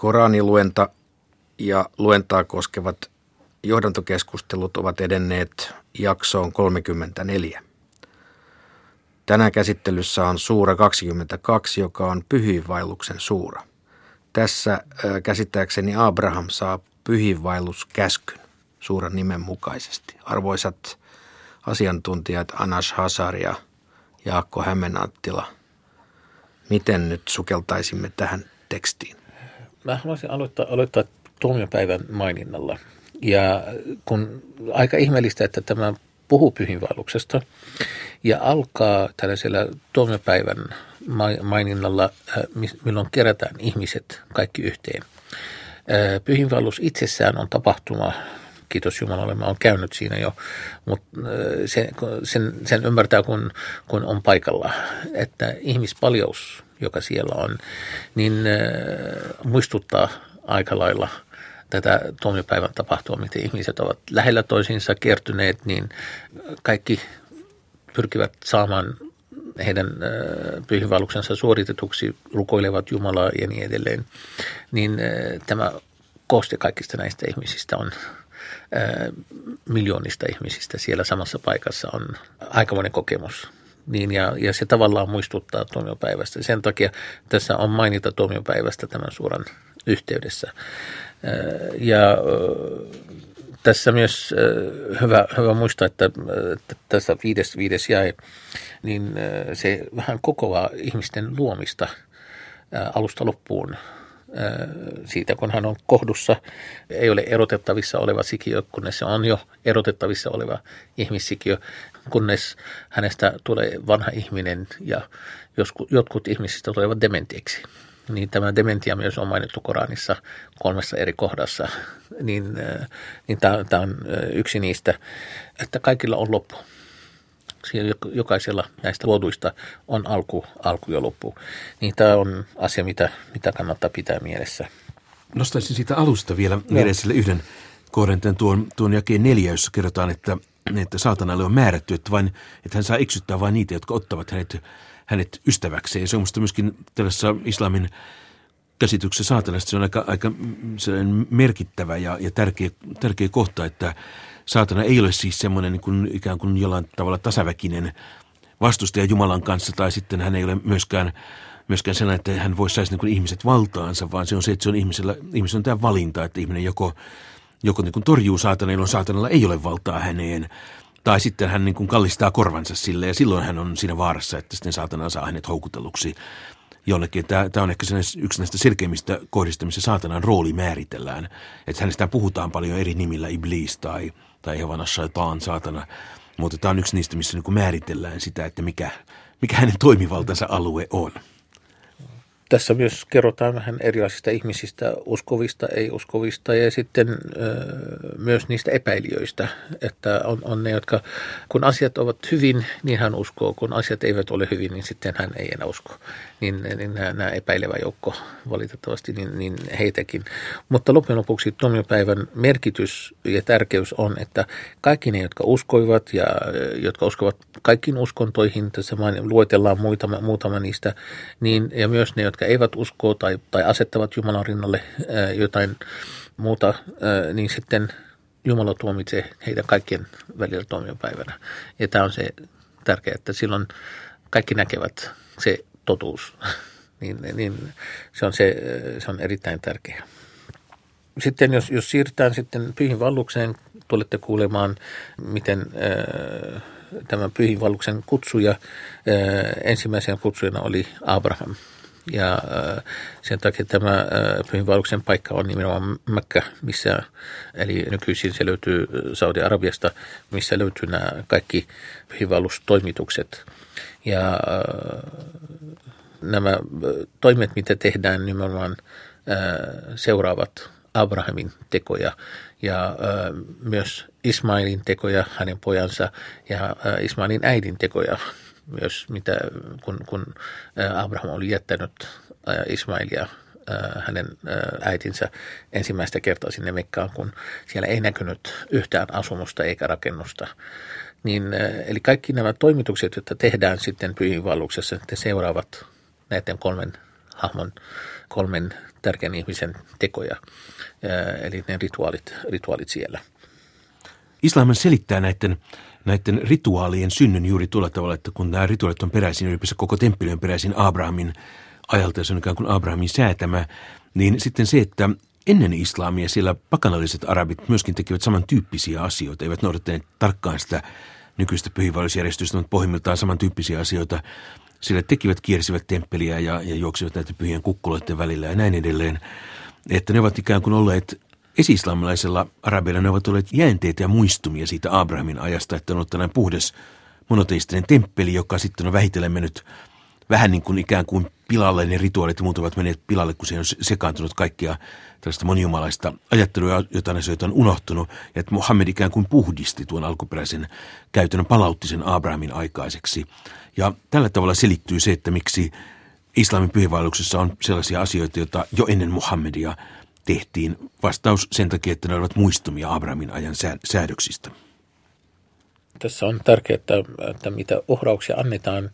Koraniluenta ja luentaa koskevat johdantokeskustelut ovat edenneet jaksoon 34. Tänään käsittelyssä on suura 22, joka on pyhiinvaelluksen suura. Tässä käsittääkseni Abraham saa pyhiinvaelluskäskyn suuren nimen mukaisesti. Arvoisat asiantuntijat Anas Hasar ja Jaakko Hämeenanttila, miten nyt sukeltaisimme tähän tekstiin? Mä haluaisin aloittaa, aloittaa tuomiopäivän maininnalla. Ja kun aika ihmeellistä, että tämä puhuu pyhinvaelluksesta ja alkaa tällaisella tuomiopäivän maininnalla, äh, milloin kerätään ihmiset kaikki yhteen. Äh, pyhinvaellus itsessään on tapahtuma, kiitos Jumalalle, mä oon käynyt siinä jo, mutta äh, sen, sen, sen ymmärtää, kun, kun on paikalla, että ihmispaljous, joka siellä on, niin muistuttaa aika lailla – tätä tuomiopäivän tapahtua, miten ihmiset ovat lähellä toisiinsa kertyneet, niin kaikki pyrkivät saamaan heidän pyhinvaluksensa suoritetuksi, rukoilevat Jumalaa ja niin edelleen, niin tämä kooste kaikista näistä ihmisistä on miljoonista ihmisistä siellä samassa paikassa on aikamoinen kokemus. Niin ja, ja se tavallaan muistuttaa tuomiopäivästä. Sen takia tässä on mainita tuomiopäivästä tämän suoran yhteydessä. Ja tässä myös hyvä, hyvä muistaa, että, että tässä viides, viides jäi, niin se vähän kokoaa ihmisten luomista alusta loppuun siitä, kun hän on kohdussa, ei ole erotettavissa oleva sikiö, kunnes se on jo erotettavissa oleva ihmissikiö, kunnes hänestä tulee vanha ihminen ja jotkut ihmisistä tulevat dementiksi niin tämä dementia myös on mainittu Koranissa kolmessa eri kohdassa, niin, niin tämä, on yksi niistä, että kaikilla on loppu. Siellä jokaisella näistä luoduista on alku, alku ja loppu. Niin tämä on asia, mitä, mitä kannattaa pitää mielessä. Nostaisin siitä alusta vielä mielesille yhden kohden, tuon, tuon jakeen neljä, jossa kerrotaan, että, että saatanalle on määrätty, että, vain, että hän saa eksyttää vain niitä, jotka ottavat hänet hänet ystäväkseen. Se on minusta myöskin tällaisessa islamin käsityksessä saatanasta se on aika, aika merkittävä ja, ja tärkeä, tärkeä kohta, että saatana ei ole siis semmoinen niin kuin, ikään kuin jollain tavalla tasaväkinen vastustaja Jumalan kanssa, tai sitten hän ei ole myöskään, myöskään sellainen, että hän voisi saisi niin kuin ihmiset valtaansa, vaan se on se, että se on ihmisellä, ihmisellä on tämä valinta, että ihminen joko, joko niin kuin torjuu saatana, jolloin saatanalla ei ole valtaa häneen, tai sitten hän niin kuin kallistaa korvansa sille ja silloin hän on siinä vaarassa, että sitten saatana saa hänet houkutelluksi jonnekin. Tämä, tämä on ehkä yksi näistä selkeimmistä kohdista, missä saatanan rooli määritellään. Että hänestä puhutaan paljon eri nimillä, iblis tai, tai Hevana Shaitan, saatana. Mutta tämä on yksi niistä, missä niin määritellään sitä, että mikä, mikä hänen toimivaltansa alue on. Tässä myös kerrotaan vähän erilaisista ihmisistä, uskovista, ei-uskovista ja sitten ö, myös niistä epäilijöistä, että on, on ne, jotka kun asiat ovat hyvin, niin hän uskoo, kun asiat eivät ole hyvin, niin sitten hän ei enää usko. Niin, niin nämä, nämä epäilevä joukko valitettavasti, niin, niin heitäkin. Mutta loppujen lopuksi tuomiopäivän merkitys ja tärkeys on, että kaikki ne, jotka uskoivat ja jotka uskovat kaikkiin uskontoihin, tässä luetellaan muutama, muutama niistä, niin, ja myös ne, jotka eivät usko tai, tai asettavat Jumalan rinnalle ää, jotain muuta, ää, niin sitten Jumala tuomitsee heitä kaikkien välillä tuomiopäivänä. Ja tämä on se tärkeää, että silloin kaikki näkevät se totuus. niin, niin se, on se, se on erittäin tärkeää. Sitten jos, jos siirrytään sitten pyhin vallukseen, tulette kuulemaan, miten äh, tämä pyhin valluksen kutsuja, äh, ensimmäisenä kutsujana oli Abraham – ja äh, sen takia tämä pyhinvaelluksen paikka on nimenomaan Mekka, missä, eli nykyisin se löytyy Saudi-Arabiasta, missä löytyy nämä kaikki pyhinvaellustoimitukset. Ja nämä toimet, mitä tehdään, nimenomaan seuraavat Abrahamin tekoja ja myös Ismailin tekoja, hänen pojansa ja Ismailin äidin tekoja, myös, mitä, kun, kun Abraham oli jättänyt Ismailia hänen äitinsä ensimmäistä kertaa sinne Mekkaan, kun siellä ei näkynyt yhtään asumusta eikä rakennusta. Niin, eli kaikki nämä toimitukset, joita tehdään sitten pyhinvalluksessa, että seuraavat näiden kolmen hahmon kolmen tärkeän ihmisen tekoja, eli ne rituaalit, rituaalit siellä. Islam selittää näiden, näiden rituaalien synnyn juuri tuolla tavalla, että kun nämä rituaalit on peräisin, ylipäänsä koko temppeli on peräisin Abrahamin ajalta, ja se on ikään kuin Abrahamin säätämä, niin sitten se, että ennen islamia siellä pakanalliset arabit myöskin tekivät samantyyppisiä asioita, eivät noudattaneet tarkkaan sitä nykyistä pyhiinvaellusjärjestystä, mutta pohjimmiltaan samantyyppisiä asioita. Sillä tekivät, kiersivät temppeliä ja, ja juoksivat näiden pyhien kukkuloiden välillä ja näin edelleen. Että ne ovat ikään kuin olleet esi-islamilaisella arabeilla, ne ovat olleet jäänteitä ja muistumia siitä Abrahamin ajasta, että on ollut tällainen puhdas monoteistinen temppeli, joka sitten on vähitellen mennyt vähän niin kuin ikään kuin pilalle, ne rituaalit ja muut ovat menneet pilalle, kun se on sekaantunut kaikkia tällaista monijumalaista ajattelua, jota ne on unohtunut, ja että Mohammed ikään kuin puhdisti tuon alkuperäisen käytännön, palautti sen Abrahamin aikaiseksi. Ja tällä tavalla selittyy se, että miksi islamin pyhiinvaelluksessa on sellaisia asioita, joita jo ennen Muhammedia tehtiin. Vastaus sen takia, että ne olivat muistumia Abrahamin ajan säädöksistä. Tässä on tärkeää, että, että mitä uhrauksia annetaan,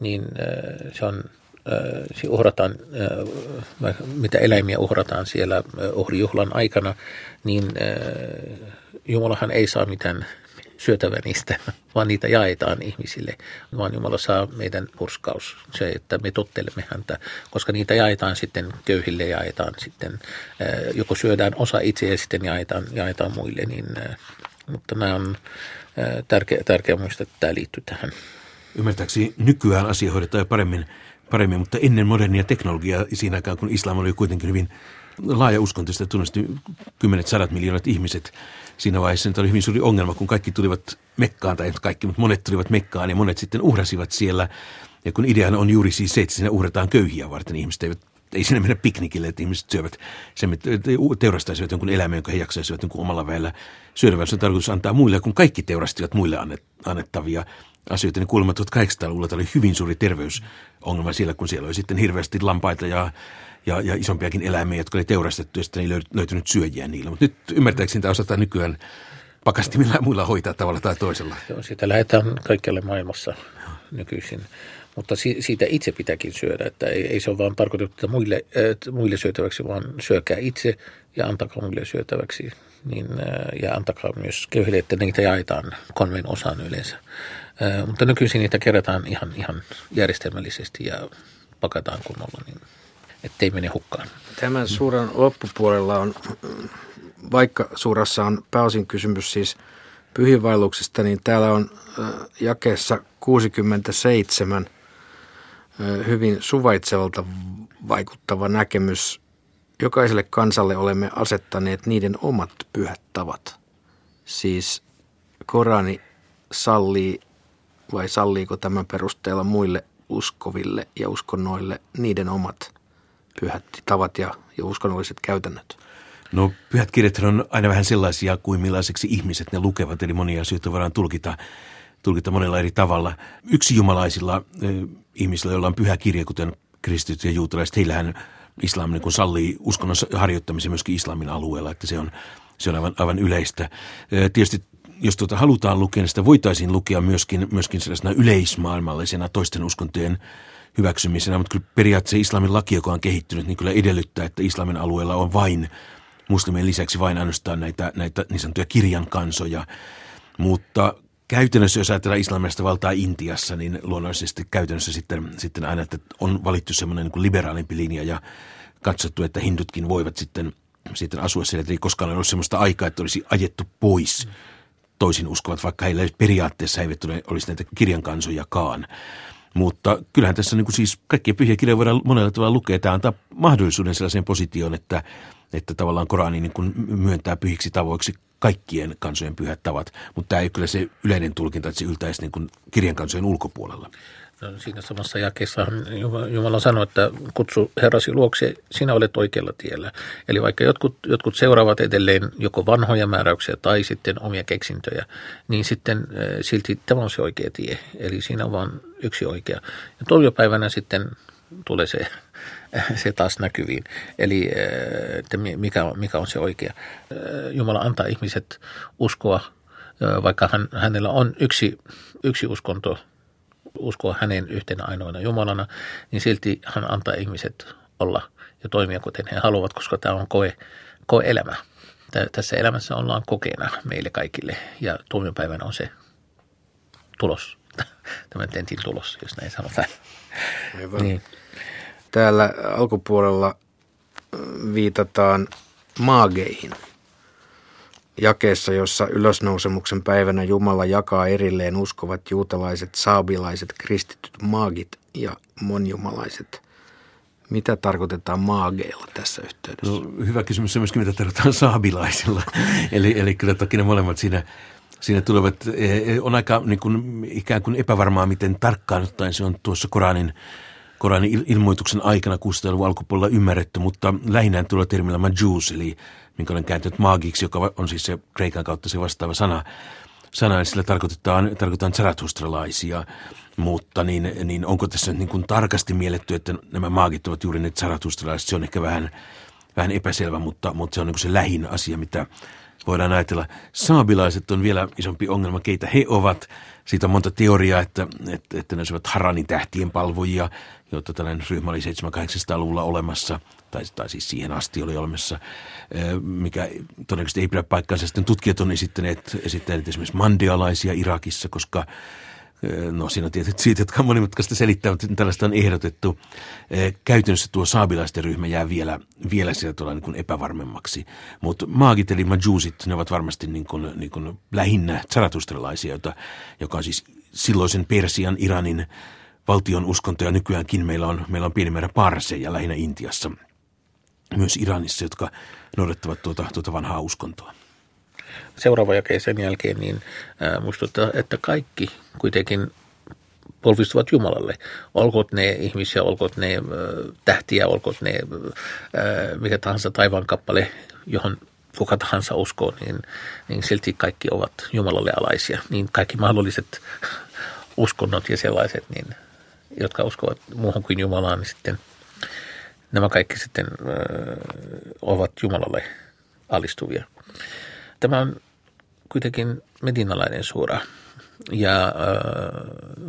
niin äh, se on uhrataan, mitä eläimiä uhrataan siellä uhrijuhlan aikana, niin Jumalahan ei saa mitään syötävä niistä, vaan niitä jaetaan ihmisille, vaan Jumala saa meidän purskaus, se, että me tottelemme häntä, koska niitä jaetaan sitten köyhille, jaetaan sitten, joko syödään osa itse ja sitten jaetaan, jaetaan muille, niin, mutta nämä on tärkeä, tärkeä muistaa, että tämä liittyy tähän. Ymmärtääkseni nykyään asia hoidetaan paremmin paremmin, mutta ennen modernia teknologiaa siinä aikaan, kun islam oli kuitenkin hyvin laaja uskonto, sitä tunnisti kymmenet, sadat miljoonat ihmiset. Siinä vaiheessa nyt oli hyvin suuri ongelma, kun kaikki tulivat Mekkaan, tai kaikki, mutta monet tulivat Mekkaan ja monet sitten uhrasivat siellä. Ja kun ideana on juuri siis se, että siinä uhrataan köyhiä varten, ihmiset eivät ei sinne mennä piknikille, että ihmiset syövät, sen, teurastaisivat jonkun eläimen, jonka he jaksaisivat jonkun omalla väellä syödä, se on tarkoitus antaa muille, kun kaikki teurastivat muille annettavia asioita, niin kuulemma 1800-luvulla oli hyvin suuri terveysongelma siellä, kun siellä oli sitten hirveästi lampaita ja, ja, ja isompiakin eläimiä, jotka oli teurastettu ja sitten ei löytynyt syöjiä niillä. Mutta nyt ymmärtääkseni tämä osataan nykyään pakastimilla ja muilla hoitaa tavalla tai toisella. Joo, sitä lähdetään kaikkialle maailmassa nykyisin. Mutta siitä itse pitääkin syödä, että ei, ei se ole vaan tarkoitettu muille, äh, muille syötäväksi, vaan syökää itse ja antakaa muille syötäväksi. Niin, äh, ja antakaa myös köyhille, että niitä jaetaan kolmen osaan yleensä. Äh, mutta nykyisin niitä kerätään ihan, ihan järjestelmällisesti ja pakataan kunnolla, niin ettei mene hukkaan. Tämän suuran loppupuolella on, vaikka suurassa on pääosin kysymys siis pyhiinvaelluksesta, niin täällä on jakeessa 67 hyvin suvaitsevalta vaikuttava näkemys. Jokaiselle kansalle olemme asettaneet niiden omat pyhät tavat. Siis Korani sallii vai salliiko tämän perusteella muille uskoville ja uskonnoille niiden omat pyhät tavat ja, ja uskonnolliset käytännöt? No pyhät kirjat on aina vähän sellaisia kuin millaiseksi ihmiset ne lukevat, eli monia asioita voidaan tulkita, tulkita monella eri tavalla. Yksi jumalaisilla eh, ihmisillä, joilla on pyhä kirja, kuten kristityt ja juutalaiset, heillähän islam niin kun sallii uskonnon harjoittamisen myöskin islamin alueella, että se on, se on aivan, aivan yleistä. Tietysti jos tuota halutaan lukea, niin sitä voitaisiin lukea myöskin, myöskin sellaisena yleismaailmallisena toisten uskontojen hyväksymisenä, mutta kyllä periaatteessa islamin laki, joka on kehittynyt, niin kyllä edellyttää, että islamin alueella on vain muslimien lisäksi vain ainoastaan näitä, näitä niin sanottuja kirjan kansoja. Mutta käytännössä, jos ajatellaan islamista valtaa Intiassa, niin luonnollisesti käytännössä sitten, sitten aina, että on valittu semmoinen niin liberaalimpi linja ja katsottu, että hindutkin voivat sitten, sitten asua siellä. Että ei koskaan ole ollut semmoista aikaa, että olisi ajettu pois toisin uskovat, vaikka heillä periaatteessa eivät ole, olisi näitä kirjankansojakaan. Mutta kyllähän tässä niin kuin siis kaikkia pyhiä kirjoja voidaan monella tavalla lukea. Tämä antaa mahdollisuuden sellaiseen positioon, että, että tavallaan Korani niin kuin myöntää pyhiksi tavoiksi kaikkien kansojen pyhät tavat, mutta tämä ei ole kyllä se yleinen tulkinta, että se yltäisi niin kuin kirjan kansojen ulkopuolella. No, siinä samassa jakeessa Jumala sanoi, että kutsu Herrasi luokse, sinä olet oikealla tiellä. Eli vaikka jotkut, jotkut seuraavat edelleen joko vanhoja määräyksiä tai sitten omia keksintöjä, niin sitten äh, silti tämä on se oikea tie. Eli siinä on vain yksi oikea. Ja toivopäivänä sitten tulee se, se taas näkyviin. Eli äh, että mikä, mikä on se oikea. Äh, Jumala antaa ihmiset uskoa, vaikka hän, hänellä on yksi, yksi uskonto – uskoo hänen yhtenä ainoana Jumalana, niin silti hän antaa ihmiset olla ja toimia kuten he haluavat, koska tämä on koe, koe elämä. Tässä elämässä ollaan kokeena meille kaikille ja tuomiopäivänä on se tulos, tämän tentin tulos, jos näin sanotaan. Aivan. Niin. Täällä alkupuolella viitataan maageihin – jakeessa, jossa ylösnousemuksen päivänä Jumala jakaa erilleen uskovat juutalaiset, saabilaiset, kristityt, maagit ja monjumalaiset. Mitä tarkoitetaan maageilla tässä yhteydessä? No, hyvä kysymys on myöskin, mitä tarkoitetaan saabilaisilla. eli, eli kyllä toki ne molemmat siinä, siinä tulevat. E, e, on aika niin kuin, ikään kuin epävarmaa, miten tarkkaan ottaen se on tuossa Koranin Koranin ilmoituksen aikana 600-luvun alkupuolella ymmärretty, mutta lähinnä tuolla termillä majus, eli minkä olen kääntänyt maagiksi, joka on siis se kreikan kautta se vastaava sana. Sana, niin sillä tarkoitetaan, tarkoitetaan zaratustralaisia, mutta niin, niin onko tässä niin kuin tarkasti mielletty, että nämä maagit ovat juuri ne zaratustralaiset, se on ehkä vähän, vähän epäselvä, mutta, mutta se on niin kuin se lähin asia, mitä voidaan ajatella. Saabilaiset on vielä isompi ongelma, keitä he ovat. Siitä on monta teoriaa, että, että, että ne olisivat Haranin tähtien palvojia, jotta tällainen ryhmä oli 700-800-luvulla olemassa, tai, tai siis siihen asti oli olemassa, mikä todennäköisesti ei pidä paikkaansa. Sitten tutkijat on esittäneet, esittäneet esimerkiksi mandialaisia Irakissa, koska No siinä on tietysti siitä, jotka monimutkaista selittävät, että tällaista on ehdotettu. Käytännössä tuo saabilaisten ryhmä jää vielä, vielä sieltä tuolla niin epävarmemmaksi. Mutta maagit eli majuusit, ne ovat varmasti niin kuin, niin kuin lähinnä zaratustralaisia, joka on siis silloisen Persian, Iranin valtion uskontoja. Nykyäänkin meillä on, meillä on pieni määrä parseja lähinnä Intiassa, myös Iranissa, jotka noudattavat tuota, tuota vanhaa uskontoa seuraava jake sen jälkeen, niin muistuttaa, että kaikki kuitenkin polvistuvat Jumalalle. Olkoot ne ihmisiä, olkoot ne tähtiä, olkoot ne mikä tahansa taivaan kappale, johon kuka tahansa uskoo, niin, niin silti kaikki ovat Jumalalle alaisia. Niin kaikki mahdolliset uskonnot ja sellaiset, niin, jotka uskovat muuhun kuin Jumalaan, niin sitten nämä kaikki sitten ovat Jumalalle alistuvia. Tämä on kuitenkin medinalainen suora. Ja äh,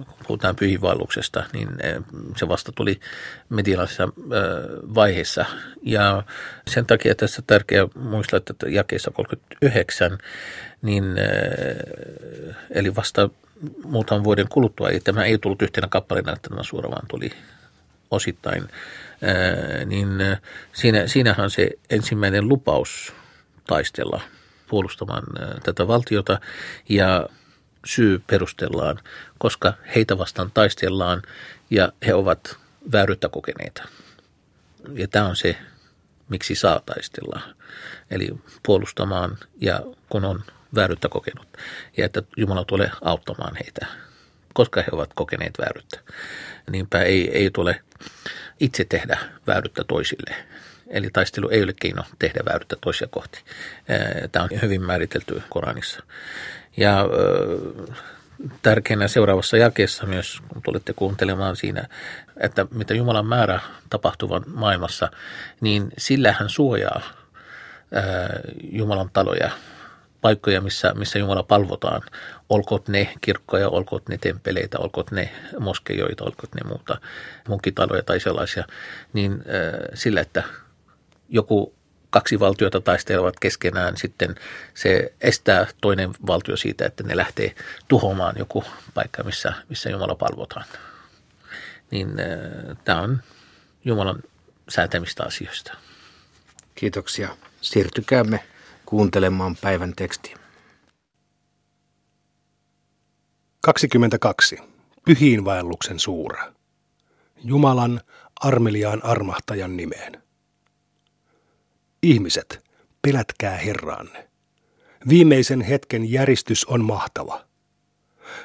kun puhutaan pyhiinvaelluksesta, niin äh, se vasta tuli medinalaisessa äh, vaiheessa. Ja sen takia tässä on tärkeää muistaa, että jakeessa 39, niin, äh, eli vasta muutaman vuoden kuluttua, ei, tämä ei tullut yhtenä kappaleena, että tämä suora vaan tuli osittain, äh, niin äh, siinä, siinähän se ensimmäinen lupaus taistella – puolustamaan tätä valtiota ja syy perustellaan, koska heitä vastaan taistellaan ja he ovat vääryyttä kokeneita. Ja tämä on se, miksi saa taistella. Eli puolustamaan ja kun on vääryyttä kokenut. Ja että Jumala tulee auttamaan heitä, koska he ovat kokeneet vääryyttä. Niinpä ei, ei tule itse tehdä vääryyttä toisille, Eli taistelu ei ole keino tehdä vääryyttä toisia kohti. Tämä on hyvin määritelty Koranissa. Ja tärkeänä seuraavassa jakeessa myös, kun tulette kuuntelemaan siinä, että mitä Jumalan määrä tapahtuvan maailmassa, niin sillä hän suojaa Jumalan taloja, paikkoja, missä, missä Jumala palvotaan. Olkoot ne kirkkoja, olkoot ne temppeleitä, olkoot ne moskeijoita, olkoot ne muuta munkitaloja tai sellaisia, niin sillä, että joku kaksi valtiota taistelevat keskenään, sitten se estää toinen valtio siitä, että ne lähtee tuhoamaan joku paikka, missä, missä Jumala palvotaan. Niin äh, tämä on Jumalan säätämistä asioista. Kiitoksia. Siirtykäämme kuuntelemaan päivän tekstiä. 22. Pyhiinvaelluksen suura. Jumalan armeliaan armahtajan nimeen. Ihmiset, pelätkää Herraanne. Viimeisen hetken järistys on mahtava.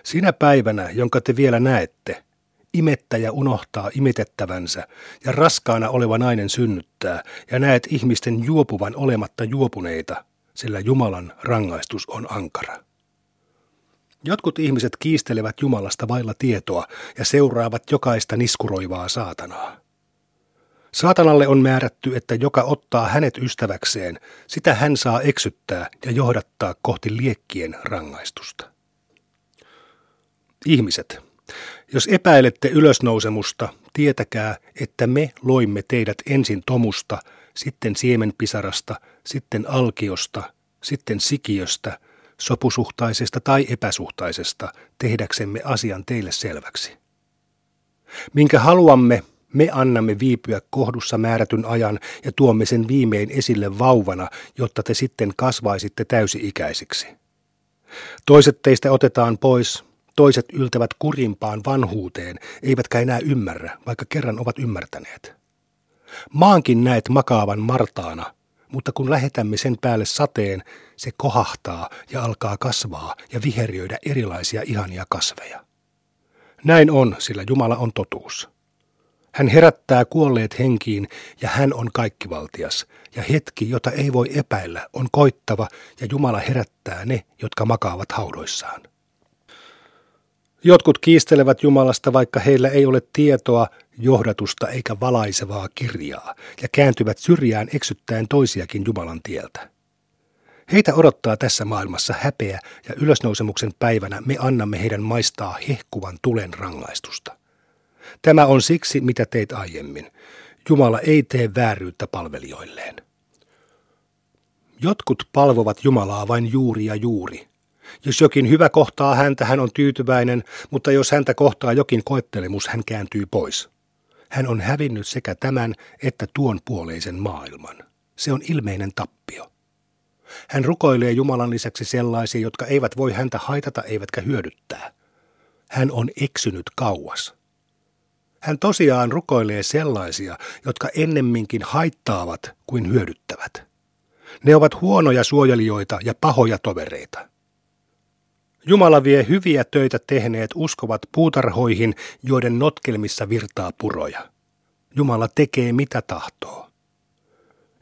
Sinä päivänä, jonka te vielä näette, imettäjä unohtaa imitettävänsä ja raskaana oleva nainen synnyttää ja näet ihmisten juopuvan olematta juopuneita, sillä Jumalan rangaistus on ankara. Jotkut ihmiset kiistelevät Jumalasta vailla tietoa ja seuraavat jokaista niskuroivaa saatanaa. Saatanalle on määrätty, että joka ottaa hänet ystäväkseen, sitä hän saa eksyttää ja johdattaa kohti liekkien rangaistusta. Ihmiset, Jos epäilette ylösnousemusta, tietäkää, että me loimme teidät ensin tomusta, sitten siemenpisarasta, sitten alkiosta, sitten sikiöstä, sopusuhtaisesta tai epäsuhtaisesta, tehdäksemme asian teille selväksi. Minkä haluamme, me annamme viipyä kohdussa määrätyn ajan ja tuomme sen viimein esille vauvana, jotta te sitten kasvaisitte täysi-ikäisiksi. Toiset teistä otetaan pois, toiset yltävät kurimpaan vanhuuteen, eivätkä enää ymmärrä, vaikka kerran ovat ymmärtäneet. Maankin näet makaavan martaana, mutta kun lähetämme sen päälle sateen, se kohahtaa ja alkaa kasvaa ja viheriöidä erilaisia ihania kasveja. Näin on, sillä Jumala on totuus. Hän herättää kuolleet henkiin ja hän on kaikkivaltias. Ja hetki, jota ei voi epäillä, on koittava ja Jumala herättää ne, jotka makaavat haudoissaan. Jotkut kiistelevät Jumalasta, vaikka heillä ei ole tietoa, johdatusta eikä valaisevaa kirjaa, ja kääntyvät syrjään eksyttäen toisiakin Jumalan tieltä. Heitä odottaa tässä maailmassa häpeä ja ylösnousemuksen päivänä me annamme heidän maistaa hehkuvan tulen rangaistusta. Tämä on siksi, mitä teit aiemmin. Jumala ei tee vääryyttä palvelijoilleen. Jotkut palvovat Jumalaa vain juuri ja juuri. Jos jokin hyvä kohtaa häntä, hän on tyytyväinen, mutta jos häntä kohtaa jokin koettelemus, hän kääntyy pois. Hän on hävinnyt sekä tämän että tuon puoleisen maailman. Se on ilmeinen tappio. Hän rukoilee Jumalan lisäksi sellaisia, jotka eivät voi häntä haitata eivätkä hyödyttää. Hän on eksynyt kauas. Hän tosiaan rukoilee sellaisia, jotka ennemminkin haittaavat kuin hyödyttävät. Ne ovat huonoja suojelijoita ja pahoja tovereita. Jumala vie hyviä töitä tehneet uskovat puutarhoihin, joiden notkelmissa virtaa puroja. Jumala tekee mitä tahtoo.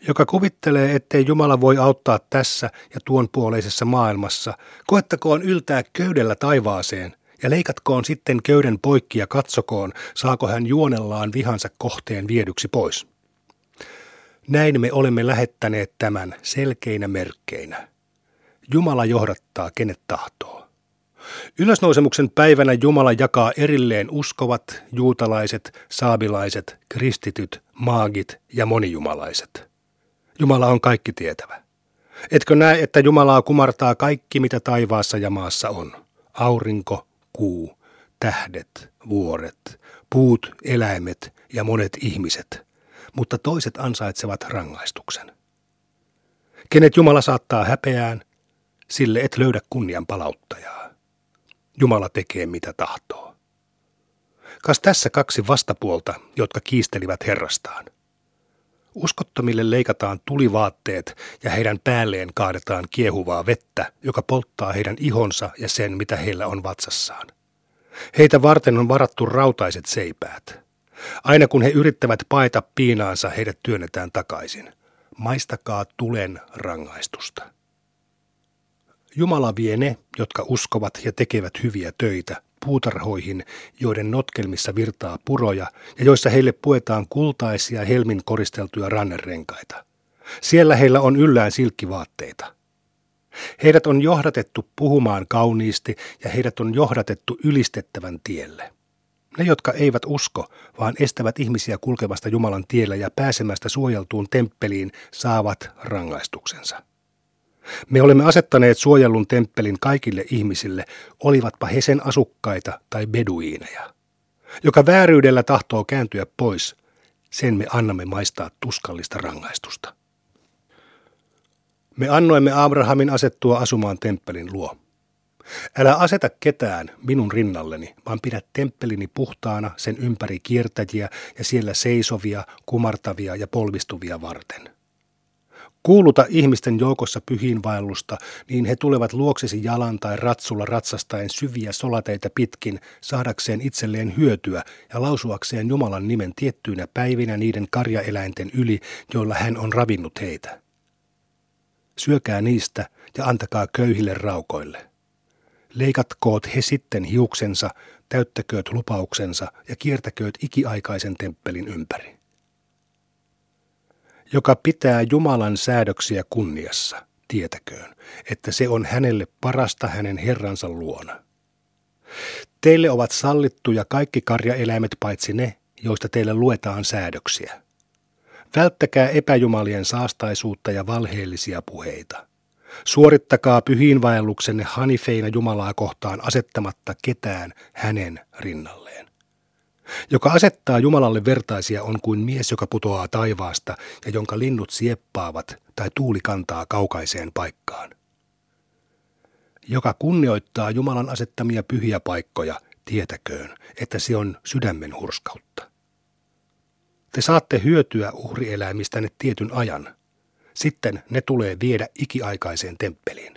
Joka kuvittelee, ettei Jumala voi auttaa tässä ja tuon puoleisessa maailmassa, koettakoon yltää köydellä taivaaseen ja leikatkoon sitten köyden poikki ja katsokoon, saako hän juonellaan vihansa kohteen viedyksi pois. Näin me olemme lähettäneet tämän selkeinä merkkeinä. Jumala johdattaa kenet tahtoo. Ylösnousemuksen päivänä Jumala jakaa erilleen uskovat, juutalaiset, saabilaiset, kristityt, maagit ja monijumalaiset. Jumala on kaikki tietävä. Etkö näe, että Jumalaa kumartaa kaikki, mitä taivaassa ja maassa on? Aurinko, kuu, tähdet, vuoret, puut, eläimet ja monet ihmiset, mutta toiset ansaitsevat rangaistuksen. Kenet Jumala saattaa häpeään, sille et löydä kunnian palauttajaa. Jumala tekee mitä tahtoo. Kas tässä kaksi vastapuolta, jotka kiistelivät Herrastaan. Uskottomille leikataan tulivaatteet ja heidän päälleen kaadetaan kiehuvaa vettä, joka polttaa heidän ihonsa ja sen, mitä heillä on vatsassaan. Heitä varten on varattu rautaiset seipäät. Aina kun he yrittävät paeta piinaansa, heidät työnnetään takaisin. Maistakaa tulen rangaistusta. Jumala vie ne, jotka uskovat ja tekevät hyviä töitä, puutarhoihin, joiden notkelmissa virtaa puroja ja joissa heille puetaan kultaisia helmin koristeltuja rannerenkaita. Siellä heillä on yllään silkkivaatteita. Heidät on johdatettu puhumaan kauniisti ja heidät on johdatettu ylistettävän tielle. Ne, jotka eivät usko, vaan estävät ihmisiä kulkemasta Jumalan tiellä ja pääsemästä suojeltuun temppeliin, saavat rangaistuksensa. Me olemme asettaneet suojellun temppelin kaikille ihmisille, olivatpa he sen asukkaita tai beduiineja. Joka vääryydellä tahtoo kääntyä pois, sen me annamme maistaa tuskallista rangaistusta. Me annoimme Abrahamin asettua asumaan temppelin luo. Älä aseta ketään minun rinnalleni, vaan pidä temppelini puhtaana sen ympäri kiertäjiä ja siellä seisovia, kumartavia ja polvistuvia varten. Kuuluta ihmisten joukossa pyhiinvaellusta, niin he tulevat luoksesi jalan tai ratsulla ratsastaen syviä solateita pitkin, saadakseen itselleen hyötyä ja lausuakseen Jumalan nimen tiettyinä päivinä niiden karjaeläinten yli, joilla hän on ravinnut heitä. Syökää niistä ja antakaa köyhille raukoille. Leikatkoot he sitten hiuksensa, täyttäkööt lupauksensa ja kiertäkööt ikiaikaisen temppelin ympäri joka pitää Jumalan säädöksiä kunniassa, tietäköön, että se on hänelle parasta hänen Herransa luona. Teille ovat sallittuja kaikki karjaeläimet paitsi ne, joista teille luetaan säädöksiä. Välttäkää epäjumalien saastaisuutta ja valheellisia puheita. Suorittakaa pyhiinvaelluksenne hanifeina Jumalaa kohtaan asettamatta ketään hänen rinnalleen. Joka asettaa Jumalalle vertaisia on kuin mies, joka putoaa taivaasta ja jonka linnut sieppaavat tai tuuli kantaa kaukaiseen paikkaan. Joka kunnioittaa Jumalan asettamia pyhiä paikkoja, tietäköön, että se on sydämen hurskautta. Te saatte hyötyä uhrieläimistänne tietyn ajan. Sitten ne tulee viedä ikiaikaiseen temppeliin.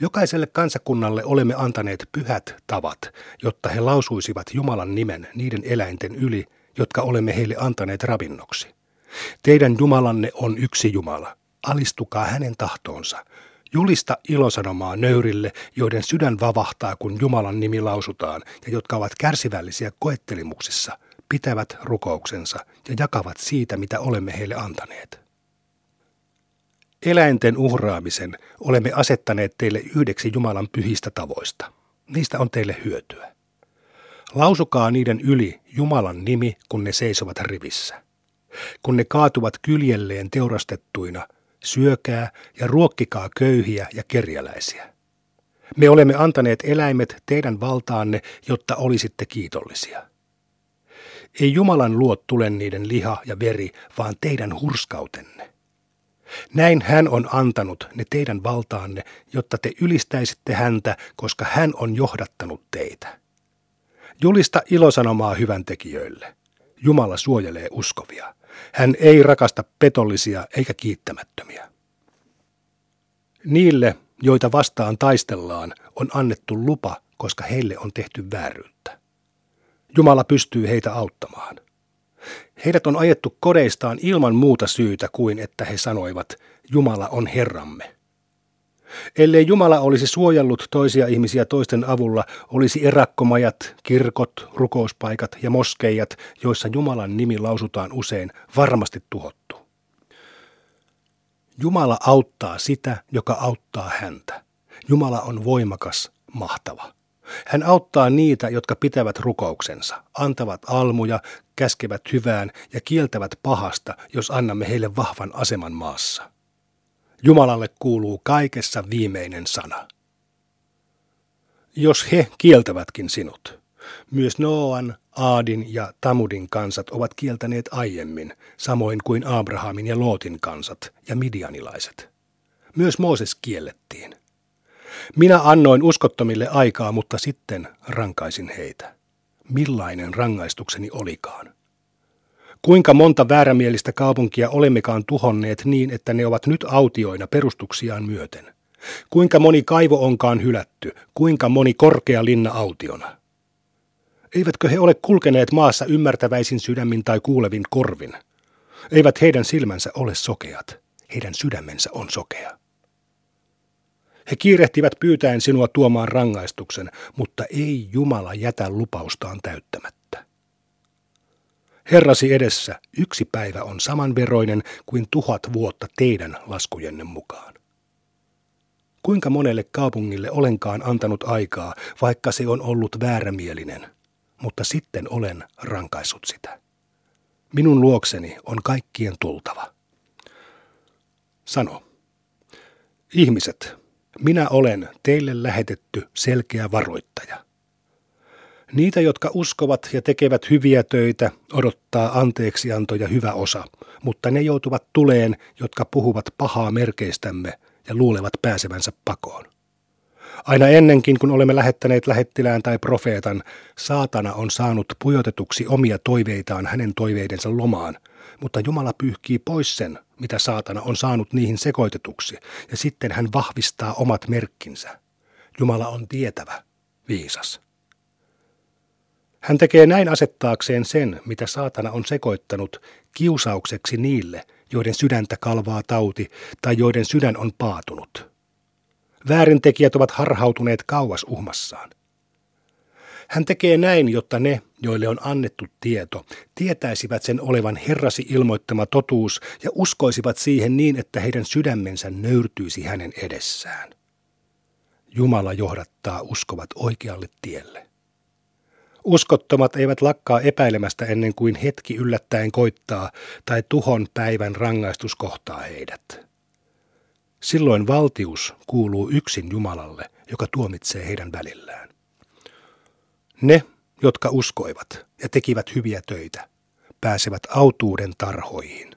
Jokaiselle kansakunnalle olemme antaneet pyhät tavat, jotta he lausuisivat Jumalan nimen niiden eläinten yli, jotka olemme heille antaneet ravinnoksi. Teidän Jumalanne on yksi Jumala. Alistukaa hänen tahtoonsa. Julista ilosanomaa nöyrille, joiden sydän vavahtaa, kun Jumalan nimi lausutaan, ja jotka ovat kärsivällisiä koettelimuksissa, pitävät rukouksensa ja jakavat siitä, mitä olemme heille antaneet. Eläinten uhraamisen olemme asettaneet teille yhdeksi Jumalan pyhistä tavoista. Niistä on teille hyötyä. Lausukaa niiden yli Jumalan nimi, kun ne seisovat rivissä. Kun ne kaatuvat kyljelleen teurastettuina, syökää ja ruokkikaa köyhiä ja kerjäläisiä. Me olemme antaneet eläimet teidän valtaanne, jotta olisitte kiitollisia. Ei Jumalan luot tule niiden liha ja veri, vaan teidän hurskautenne. Näin hän on antanut ne teidän valtaanne, jotta te ylistäisitte häntä, koska hän on johdattanut teitä. Julista ilosanomaa hyvän tekijöille. Jumala suojelee uskovia. Hän ei rakasta petollisia eikä kiittämättömiä. Niille, joita vastaan taistellaan, on annettu lupa, koska heille on tehty vääryyttä. Jumala pystyy heitä auttamaan. Heidät on ajettu kodeistaan ilman muuta syytä kuin että he sanoivat, Jumala on Herramme. Ellei Jumala olisi suojellut toisia ihmisiä toisten avulla, olisi erakkomajat, kirkot, rukouspaikat ja moskeijat, joissa Jumalan nimi lausutaan usein, varmasti tuhottu. Jumala auttaa sitä, joka auttaa häntä. Jumala on voimakas, mahtava. Hän auttaa niitä, jotka pitävät rukouksensa, antavat almuja, käskevät hyvään ja kieltävät pahasta, jos annamme heille vahvan aseman maassa. Jumalalle kuuluu kaikessa viimeinen sana. Jos he kieltävätkin sinut, myös Noan, Aadin ja Tamudin kansat ovat kieltäneet aiemmin, samoin kuin Abrahamin ja Lootin kansat ja midianilaiset. Myös Mooses kiellettiin. Minä annoin uskottomille aikaa, mutta sitten rankaisin heitä. Millainen rangaistukseni olikaan? Kuinka monta väärämielistä kaupunkia olemmekaan tuhonneet niin, että ne ovat nyt autioina perustuksiaan myöten? Kuinka moni kaivo onkaan hylätty? Kuinka moni korkea linna autiona? Eivätkö he ole kulkeneet maassa ymmärtäväisin sydämin tai kuulevin korvin? Eivät heidän silmänsä ole sokeat, heidän sydämensä on sokea. He kiirehtivät pyytäen sinua tuomaan rangaistuksen, mutta ei Jumala jätä lupaustaan täyttämättä. Herrasi edessä yksi päivä on samanveroinen kuin tuhat vuotta teidän laskujenne mukaan. Kuinka monelle kaupungille olenkaan antanut aikaa, vaikka se on ollut väärämielinen, mutta sitten olen rankaissut sitä. Minun luokseni on kaikkien tultava. Sano, ihmiset, minä olen teille lähetetty selkeä varoittaja. Niitä, jotka uskovat ja tekevät hyviä töitä, odottaa anteeksianto ja hyvä osa, mutta ne joutuvat tuleen, jotka puhuvat pahaa merkeistämme ja luulevat pääsevänsä pakoon. Aina ennenkin, kun olemme lähettäneet lähettilään tai profeetan, saatana on saanut pujotetuksi omia toiveitaan hänen toiveidensa lomaan, mutta Jumala pyyhkii pois sen, mitä saatana on saanut niihin sekoitetuksi, ja sitten hän vahvistaa omat merkkinsä. Jumala on tietävä, viisas. Hän tekee näin asettaakseen sen, mitä saatana on sekoittanut, kiusaukseksi niille, joiden sydäntä kalvaa tauti tai joiden sydän on paatunut. Väärintekijät ovat harhautuneet kauas uhmassaan. Hän tekee näin, jotta ne, joille on annettu tieto, tietäisivät sen olevan Herrasi ilmoittama totuus ja uskoisivat siihen niin, että heidän sydämensä nöyrtyisi hänen edessään. Jumala johdattaa uskovat oikealle tielle. Uskottomat eivät lakkaa epäilemästä ennen kuin hetki yllättäen koittaa tai tuhon päivän rangaistus kohtaa heidät. Silloin valtius kuuluu yksin Jumalalle, joka tuomitsee heidän välillään. Ne, jotka uskoivat ja tekivät hyviä töitä, pääsevät autuuden tarhoihin.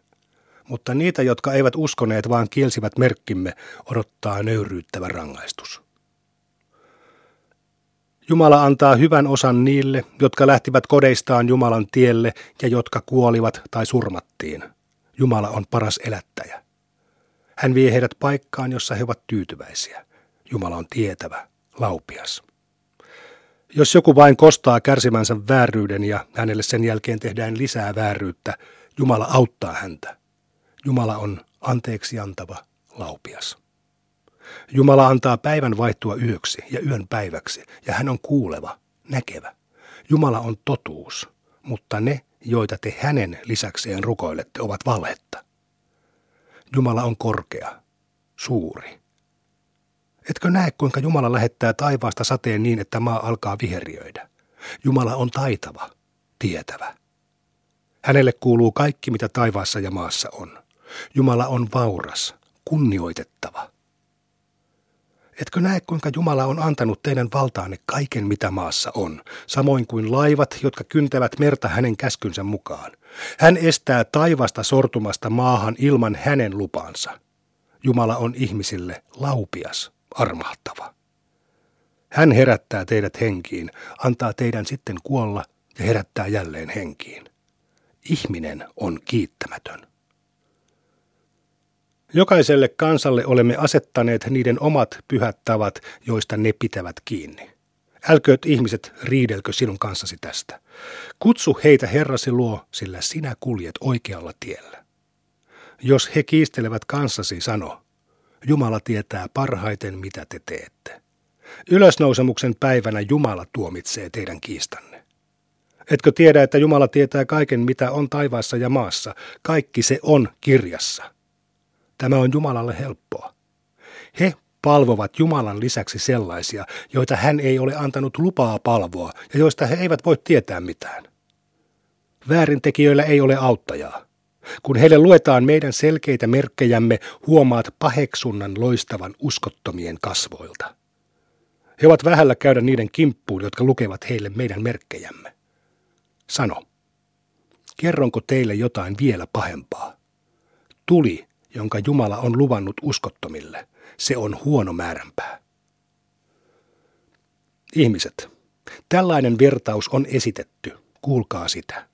Mutta niitä, jotka eivät uskoneet, vaan kielsivät merkkimme, odottaa nöyryyttävä rangaistus. Jumala antaa hyvän osan niille, jotka lähtivät kodeistaan Jumalan tielle ja jotka kuolivat tai surmattiin. Jumala on paras elättäjä. Hän vie heidät paikkaan, jossa he ovat tyytyväisiä. Jumala on tietävä, laupias. Jos joku vain kostaa kärsimänsä vääryyden ja hänelle sen jälkeen tehdään lisää vääryyttä, Jumala auttaa häntä. Jumala on anteeksi antava, laupias. Jumala antaa päivän vaihtua yöksi ja yön päiväksi, ja hän on kuuleva, näkevä. Jumala on totuus, mutta ne, joita te hänen lisäkseen rukoilette, ovat valhetta. Jumala on korkea, suuri. Etkö näe, kuinka Jumala lähettää taivaasta sateen niin, että maa alkaa viheriöidä? Jumala on taitava, tietävä. Hänelle kuuluu kaikki, mitä taivaassa ja maassa on. Jumala on vauras, kunnioitettava. Etkö näe, kuinka Jumala on antanut teidän valtaanne kaiken, mitä maassa on, samoin kuin laivat, jotka kyntävät merta hänen käskynsä mukaan? Hän estää taivasta sortumasta maahan ilman hänen lupansa. Jumala on ihmisille laupias, armahtava. Hän herättää teidät henkiin, antaa teidän sitten kuolla ja herättää jälleen henkiin. Ihminen on kiittämätön. Jokaiselle kansalle olemme asettaneet niiden omat pyhät tavat, joista ne pitävät kiinni. Älkööt ihmiset riidelkö sinun kanssasi tästä. Kutsu heitä Herrasi luo, sillä sinä kuljet oikealla tiellä. Jos he kiistelevät kanssasi, sano, Jumala tietää parhaiten, mitä te teette. Ylösnousemuksen päivänä Jumala tuomitsee teidän kiistanne. Etkö tiedä, että Jumala tietää kaiken, mitä on taivaassa ja maassa? Kaikki se on kirjassa. Tämä on Jumalalle helppoa. He palvovat Jumalan lisäksi sellaisia, joita hän ei ole antanut lupaa palvoa ja joista he eivät voi tietää mitään. Väärintekijöillä ei ole auttajaa. Kun heille luetaan meidän selkeitä merkkejämme, huomaat paheksunnan loistavan uskottomien kasvoilta. He ovat vähällä käydä niiden kimppuun, jotka lukevat heille meidän merkkejämme. Sano, kerronko teille jotain vielä pahempaa? Tuli jonka Jumala on luvannut uskottomille. Se on huono määränpää. Ihmiset, tällainen vertaus on esitetty. Kuulkaa sitä.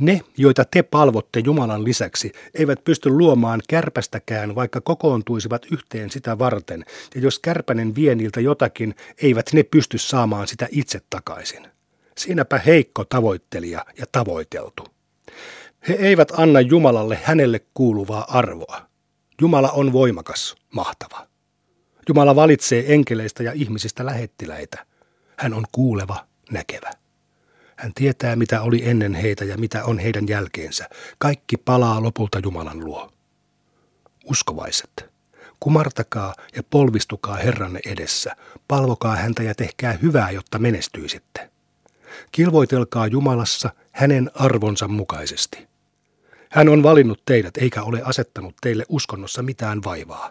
Ne, joita te palvotte Jumalan lisäksi, eivät pysty luomaan kärpästäkään, vaikka kokoontuisivat yhteen sitä varten, ja jos kärpänen vie niiltä jotakin, eivät ne pysty saamaan sitä itse takaisin. Siinäpä heikko tavoittelija ja tavoiteltu. He eivät anna Jumalalle hänelle kuuluvaa arvoa. Jumala on voimakas, mahtava. Jumala valitsee enkeleistä ja ihmisistä lähettiläitä. Hän on kuuleva, näkevä. Hän tietää, mitä oli ennen heitä ja mitä on heidän jälkeensä. Kaikki palaa lopulta Jumalan luo. Uskovaiset, kumartakaa ja polvistukaa Herranne edessä. Palvokaa häntä ja tehkää hyvää, jotta menestyisitte. Kilvoitelkaa Jumalassa hänen arvonsa mukaisesti. Hän on valinnut teidät eikä ole asettanut teille uskonnossa mitään vaivaa.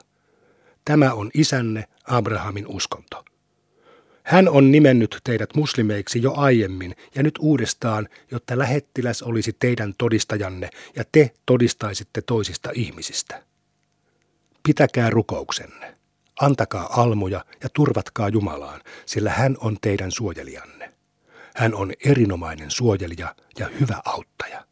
Tämä on isänne Abrahamin uskonto. Hän on nimennyt teidät muslimeiksi jo aiemmin ja nyt uudestaan, jotta lähettiläs olisi teidän todistajanne ja te todistaisitte toisista ihmisistä. Pitäkää rukouksenne, antakaa almoja ja turvatkaa Jumalaan, sillä hän on teidän suojelijanne. Hän on erinomainen suojelija ja hyvä auttaja.